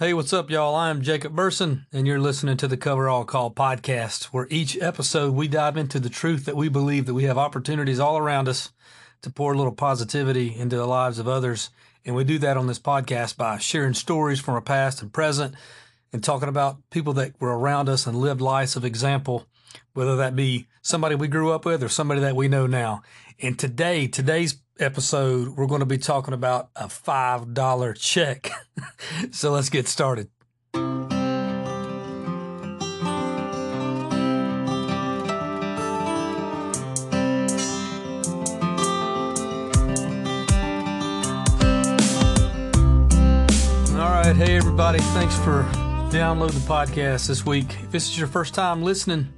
Hey, what's up, y'all? I'm Jacob Burson, and you're listening to the Cover All Call podcast, where each episode we dive into the truth that we believe that we have opportunities all around us to pour a little positivity into the lives of others. And we do that on this podcast by sharing stories from our past and present and talking about people that were around us and lived lives of example, whether that be somebody we grew up with or somebody that we know now. And today, today's episode, we're going to be talking about a $5 check. so let's get started. All right. Hey, everybody. Thanks for downloading the podcast this week. If this is your first time listening,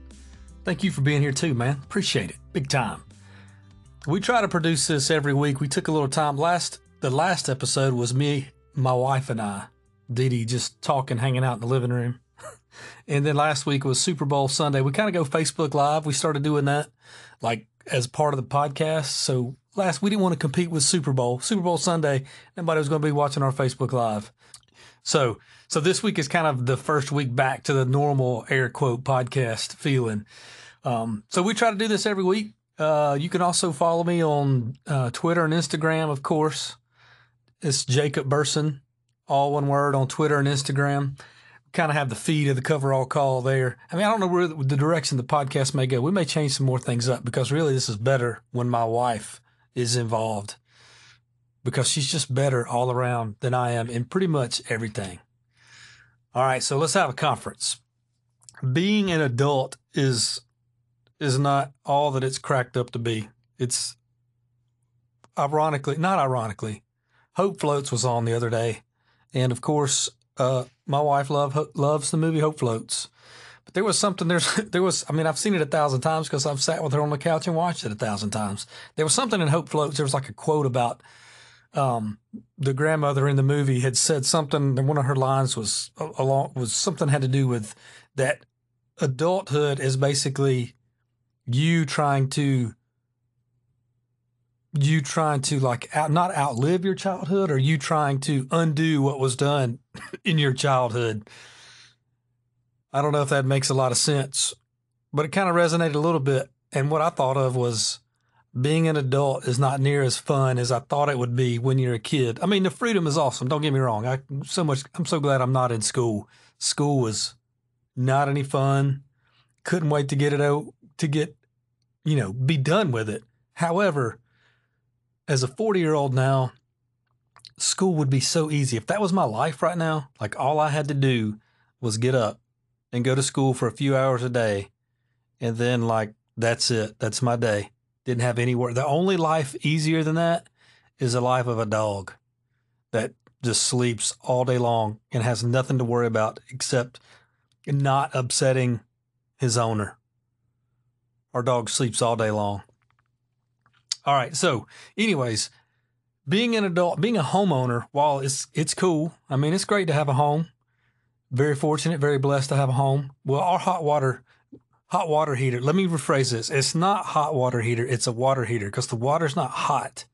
thank you for being here too, man. Appreciate it. Big time. We try to produce this every week. We took a little time. Last the last episode was me, my wife, and I, Dee, just talking, hanging out in the living room. and then last week was Super Bowl Sunday. We kind of go Facebook Live. We started doing that like as part of the podcast. So last we didn't want to compete with Super Bowl. Super Bowl Sunday, nobody was going to be watching our Facebook Live. So so this week is kind of the first week back to the normal air quote podcast feeling. Um, so we try to do this every week. Uh, you can also follow me on uh, Twitter and Instagram, of course. It's Jacob Burson, all one word on Twitter and Instagram. Kind of have the feed of the cover all call there. I mean, I don't know where the direction the podcast may go. We may change some more things up because really this is better when my wife is involved because she's just better all around than I am in pretty much everything. All right, so let's have a conference. Being an adult is is not all that it's cracked up to be. It's ironically, not ironically, Hope Floats was on the other day, and of course, uh, my wife love loves the movie Hope Floats. But there was something there's there was I mean I've seen it a thousand times because I've sat with her on the couch and watched it a thousand times. There was something in Hope Floats. There was like a quote about um, the grandmother in the movie had said something, and one of her lines was along was something had to do with that adulthood is basically you trying to you trying to like out, not outlive your childhood or you trying to undo what was done in your childhood? I don't know if that makes a lot of sense but it kind of resonated a little bit. And what i thought of was being an adult is not near as fun as i thought it would be when you're a kid. I mean the freedom is awesome don't get me wrong. I so much i'm so glad i'm not in school. School was not any fun. Couldn't wait to get it out to get you know, be done with it. However, as a 40 year old now, school would be so easy. If that was my life right now, like all I had to do was get up and go to school for a few hours a day. And then, like, that's it. That's my day. Didn't have any work. The only life easier than that is the life of a dog that just sleeps all day long and has nothing to worry about except not upsetting his owner. Our dog sleeps all day long. All right. So, anyways, being an adult, being a homeowner, while it's it's cool. I mean, it's great to have a home. Very fortunate, very blessed to have a home. Well, our hot water hot water heater. Let me rephrase this. It's not hot water heater, it's a water heater because the water's not hot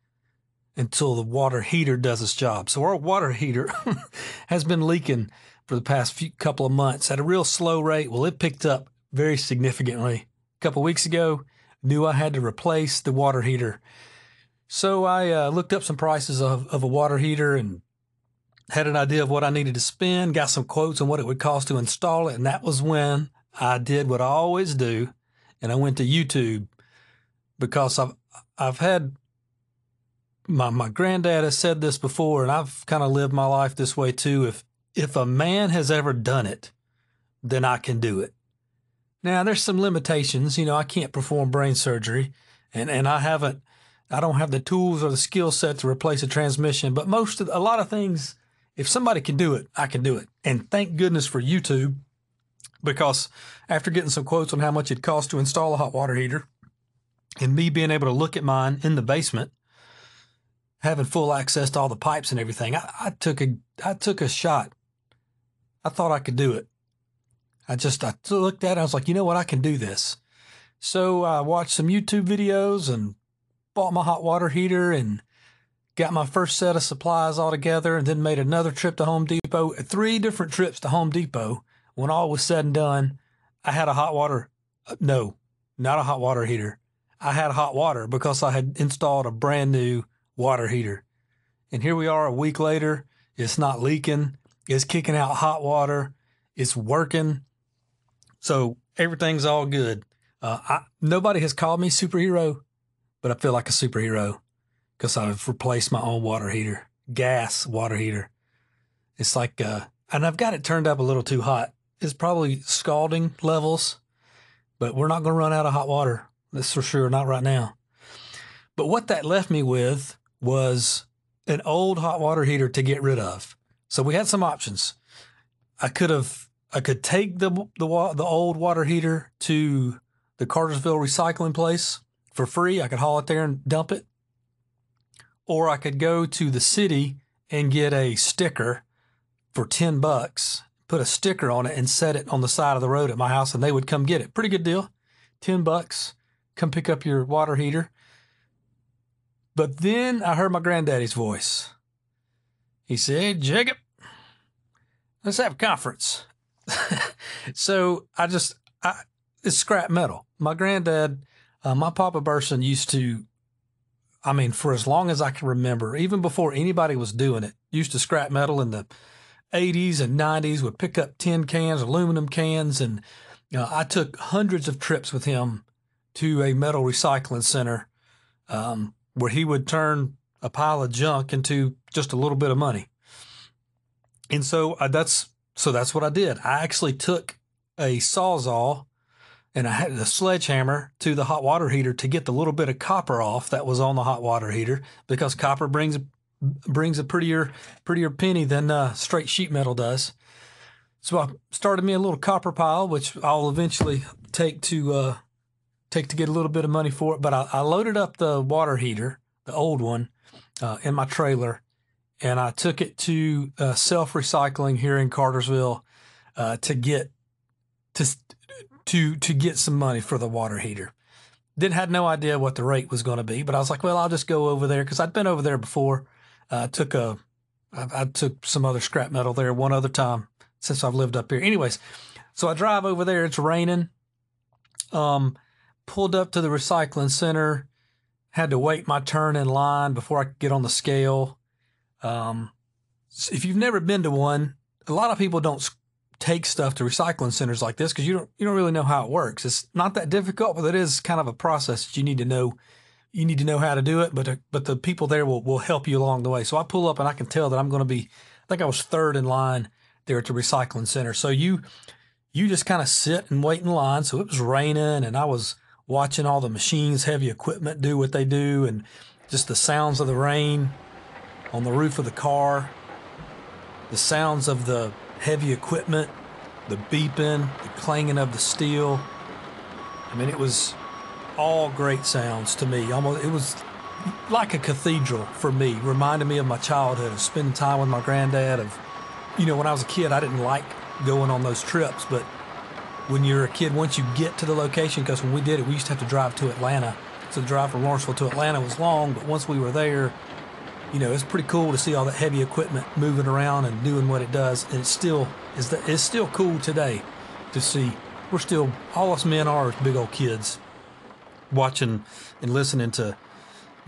until the water heater does its job. So our water heater has been leaking for the past few couple of months at a real slow rate. Well, it picked up very significantly a couple weeks ago. Knew I had to replace the water heater. So I uh, looked up some prices of, of a water heater and had an idea of what I needed to spend, got some quotes on what it would cost to install it. And that was when I did what I always do. And I went to YouTube because I've, I've had my, my granddad has said this before, and I've kind of lived my life this way too. If, if a man has ever done it, then I can do it. Now, there's some limitations. You know, I can't perform brain surgery, and, and I haven't, I don't have the tools or the skill set to replace a transmission. But most of, a lot of things, if somebody can do it, I can do it. And thank goodness for YouTube, because after getting some quotes on how much it costs to install a hot water heater, and me being able to look at mine in the basement, having full access to all the pipes and everything, I, I took a, I took a shot. I thought I could do it. I just I looked at it. I was like, you know what? I can do this. So I watched some YouTube videos and bought my hot water heater and got my first set of supplies all together, and then made another trip to Home Depot. Three different trips to Home Depot. When all was said and done, I had a hot water, uh, no, not a hot water heater. I had hot water because I had installed a brand new water heater. And here we are a week later. It's not leaking. It's kicking out hot water. It's working. So everything's all good. Uh, I, nobody has called me superhero, but I feel like a superhero because I've replaced my own water heater, gas water heater. It's like, uh, and I've got it turned up a little too hot. It's probably scalding levels, but we're not going to run out of hot water. That's for sure, not right now. But what that left me with was an old hot water heater to get rid of. So we had some options. I could have I could take the the the old water heater to the Cartersville recycling place for free. I could haul it there and dump it. Or I could go to the city and get a sticker for 10 bucks, put a sticker on it and set it on the side of the road at my house and they would come get it. Pretty good deal. 10 bucks. Come pick up your water heater. But then I heard my granddaddy's voice. He said, Jacob, let's have a conference. so I just, I, it's scrap metal. My granddad, uh, my Papa Burson used to, I mean, for as long as I can remember, even before anybody was doing it, used to scrap metal in the 80s and 90s, would pick up tin cans, aluminum cans. And you know, I took hundreds of trips with him to a metal recycling center um, where he would turn a pile of junk into just a little bit of money. And so uh, that's so that's what I did. I actually took a sawzall and I had a sledgehammer to the hot water heater to get the little bit of copper off that was on the hot water heater because copper brings brings a prettier prettier penny than uh, straight sheet metal does. So I started me a little copper pile, which I'll eventually take to uh, take to get a little bit of money for it. But I, I loaded up the water heater, the old one, uh, in my trailer, and I took it to uh, self recycling here in Cartersville uh, to get to to to get some money for the water heater. Didn't had no idea what the rate was going to be, but I was like, well, I'll just go over there because I'd been over there before. Uh, took a I, I took some other scrap metal there one other time since I've lived up here. Anyways, so I drive over there. It's raining. Um, pulled up to the recycling center, had to wait my turn in line before I could get on the scale. Um, if you've never been to one, a lot of people don't take stuff to recycling centers like this because you don't you don't really know how it works. It's not that difficult, but it is kind of a process that you need to know. You need to know how to do it, but but the people there will will help you along the way. So I pull up and I can tell that I'm going to be. I think I was third in line there at the recycling center. So you you just kind of sit and wait in line. So it was raining and I was watching all the machines, heavy equipment do what they do, and just the sounds of the rain on the roof of the car, the sounds of the heavy equipment, the beeping, the clanging of the steel. I mean, it was all great sounds to me. Almost, it was like a cathedral for me. Reminded me of my childhood, of spending time with my granddad. Of, you know, when I was a kid, I didn't like going on those trips, but when you're a kid, once you get to the location, because when we did it, we used to have to drive to Atlanta. So the drive from Lawrenceville to Atlanta was long, but once we were there, you know, it's pretty cool to see all that heavy equipment moving around and doing what it does. And it's still is the, it's still cool today to see. We're still all us men are big old kids watching and listening to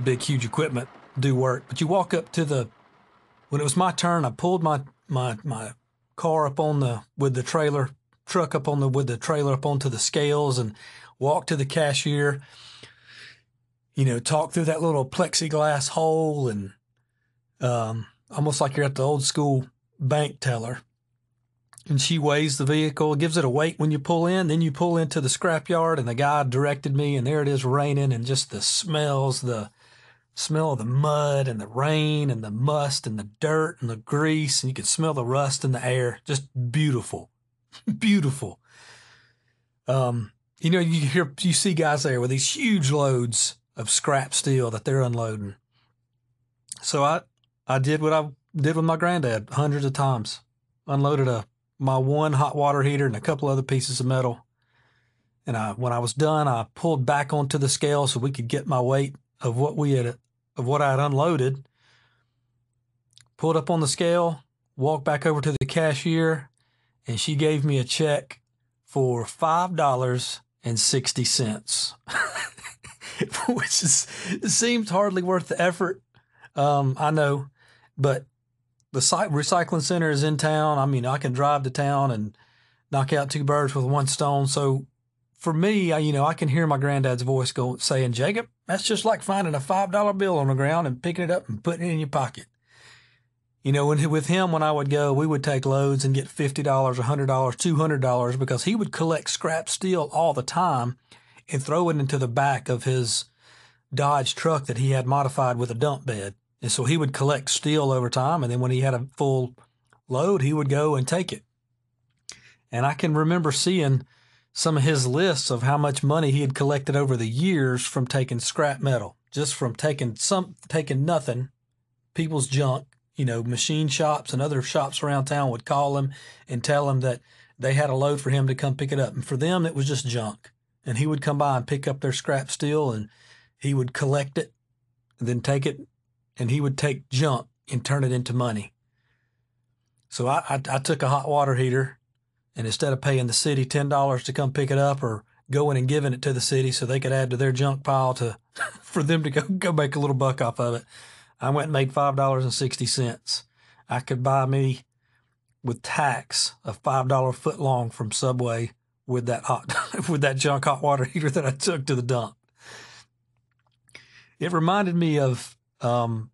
big huge equipment do work. But you walk up to the when it was my turn, I pulled my my my car up on the with the trailer truck up on the with the trailer up onto the scales and walked to the cashier. You know, talk through that little plexiglass hole and um, almost like you're at the old school bank teller. And she weighs the vehicle, gives it a weight when you pull in. Then you pull into the scrapyard, and the guy directed me, and there it is raining, and just the smells, the smell of the mud and the rain and the must and the dirt and the grease, and you can smell the rust in the air. Just beautiful. beautiful. Um, you know, you hear you see guys there with these huge loads of scrap steel that they're unloading. So I I did what I did with my granddad hundreds of times. Unloaded a my one hot water heater and a couple other pieces of metal. And I when I was done, I pulled back onto the scale so we could get my weight of what we had of what I had unloaded. pulled up on the scale, walked back over to the cashier, and she gave me a check for five dollars and sixty cents, which is seems hardly worth the effort. Um, I know, but the recycling center is in town. I mean, I can drive to town and knock out two birds with one stone. So for me, I, you know, I can hear my granddad's voice go saying, "Jacob, that's just like finding a five dollar bill on the ground and picking it up and putting it in your pocket." You know, when, with him, when I would go, we would take loads and get fifty dollars, hundred dollars, two hundred dollars because he would collect scrap steel all the time and throw it into the back of his Dodge truck that he had modified with a dump bed. And so he would collect steel over time, and then when he had a full load, he would go and take it. And I can remember seeing some of his lists of how much money he had collected over the years from taking scrap metal, just from taking some taking nothing, people's junk. You know, machine shops and other shops around town would call him and tell him that they had a load for him to come pick it up. And for them, it was just junk. And he would come by and pick up their scrap steel and he would collect it and then take it and he would take junk and turn it into money. So I, I, I took a hot water heater and instead of paying the city $10 to come pick it up or going and giving it to the city so they could add to their junk pile to for them to go, go make a little buck off of it, I went and made $5.60. I could buy me with tax a $5 foot long from Subway with that hot with that junk hot water heater that I took to the dump. It reminded me of um,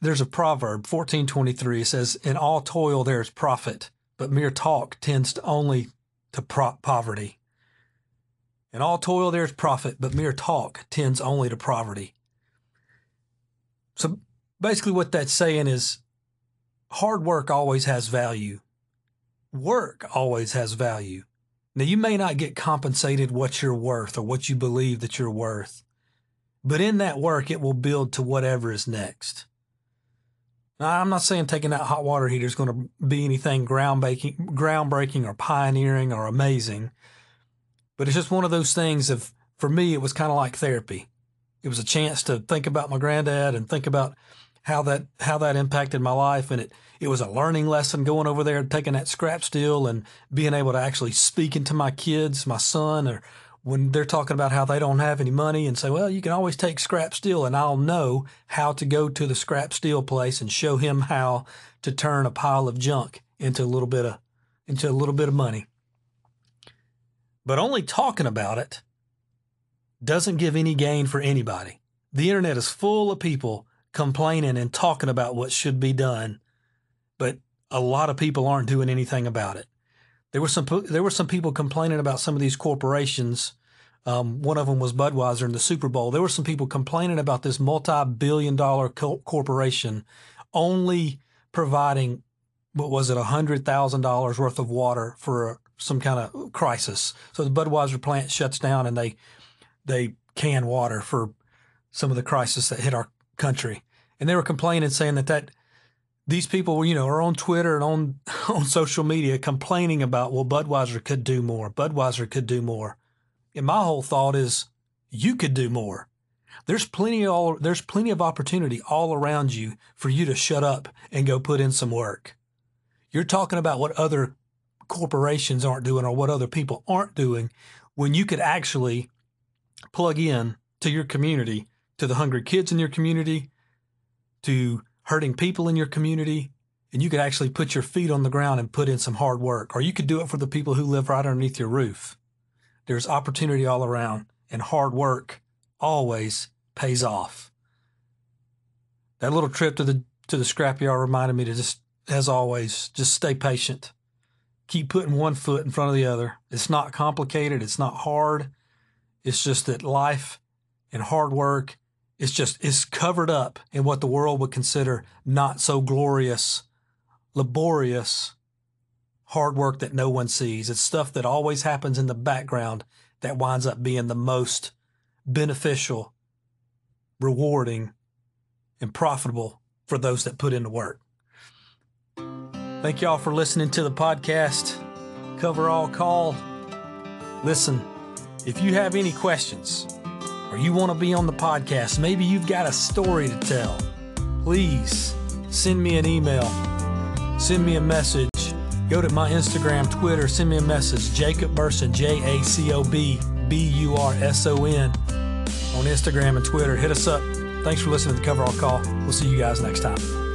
there's a proverb 1423 says in all toil there is profit but mere talk tends to only to pro- poverty. In all toil there is profit but mere talk tends only to poverty. So basically what that's saying is hard work always has value. Work always has value. Now you may not get compensated what you're worth or what you believe that you're worth but in that work, it will build to whatever is next. Now, I'm not saying taking out hot water heater is going to be anything groundbreaking, groundbreaking or pioneering or amazing, but it's just one of those things of, for me, it was kind of like therapy. It was a chance to think about my granddad and think about how that how that impacted my life, and it it was a learning lesson going over there, taking that scrap steel and being able to actually speak into my kids, my son, or when they're talking about how they don't have any money and say, well, you can always take scrap steel and I'll know how to go to the scrap steel place and show him how to turn a pile of junk into a little bit of into a little bit of money. But only talking about it doesn't give any gain for anybody. The internet is full of people complaining and talking about what should be done, but a lot of people aren't doing anything about it. There were some there were some people complaining about some of these corporations. Um, one of them was Budweiser in the Super Bowl. There were some people complaining about this multi-billion-dollar co- corporation only providing what was it, hundred thousand dollars worth of water for some kind of crisis. So the Budweiser plant shuts down and they they can water for some of the crisis that hit our country. And they were complaining, saying that that these people, you know, are on Twitter and on on social media complaining about, well, Budweiser could do more. Budweiser could do more. And my whole thought is, you could do more. There's plenty of all, there's plenty of opportunity all around you for you to shut up and go put in some work. You're talking about what other corporations aren't doing or what other people aren't doing when you could actually plug in to your community, to the hungry kids in your community, to hurting people in your community, and you could actually put your feet on the ground and put in some hard work, or you could do it for the people who live right underneath your roof. There's opportunity all around, and hard work always pays off. That little trip to the to the scrapyard reminded me to just, as always, just stay patient. Keep putting one foot in front of the other. It's not complicated. It's not hard. It's just that life and hard work it's just it's covered up in what the world would consider not so glorious, laborious hard work that no one sees. It's stuff that always happens in the background that winds up being the most beneficial, rewarding, and profitable for those that put in the work. Thank y'all for listening to the podcast. Cover all call. Listen, if you have any questions, or you want to be on the podcast, maybe you've got a story to tell, please send me an email, send me a message. Go to my Instagram, Twitter, send me a message. Jacob Burson, J A C O B B U R S O N, on Instagram and Twitter. Hit us up. Thanks for listening to the Coverall Call. We'll see you guys next time.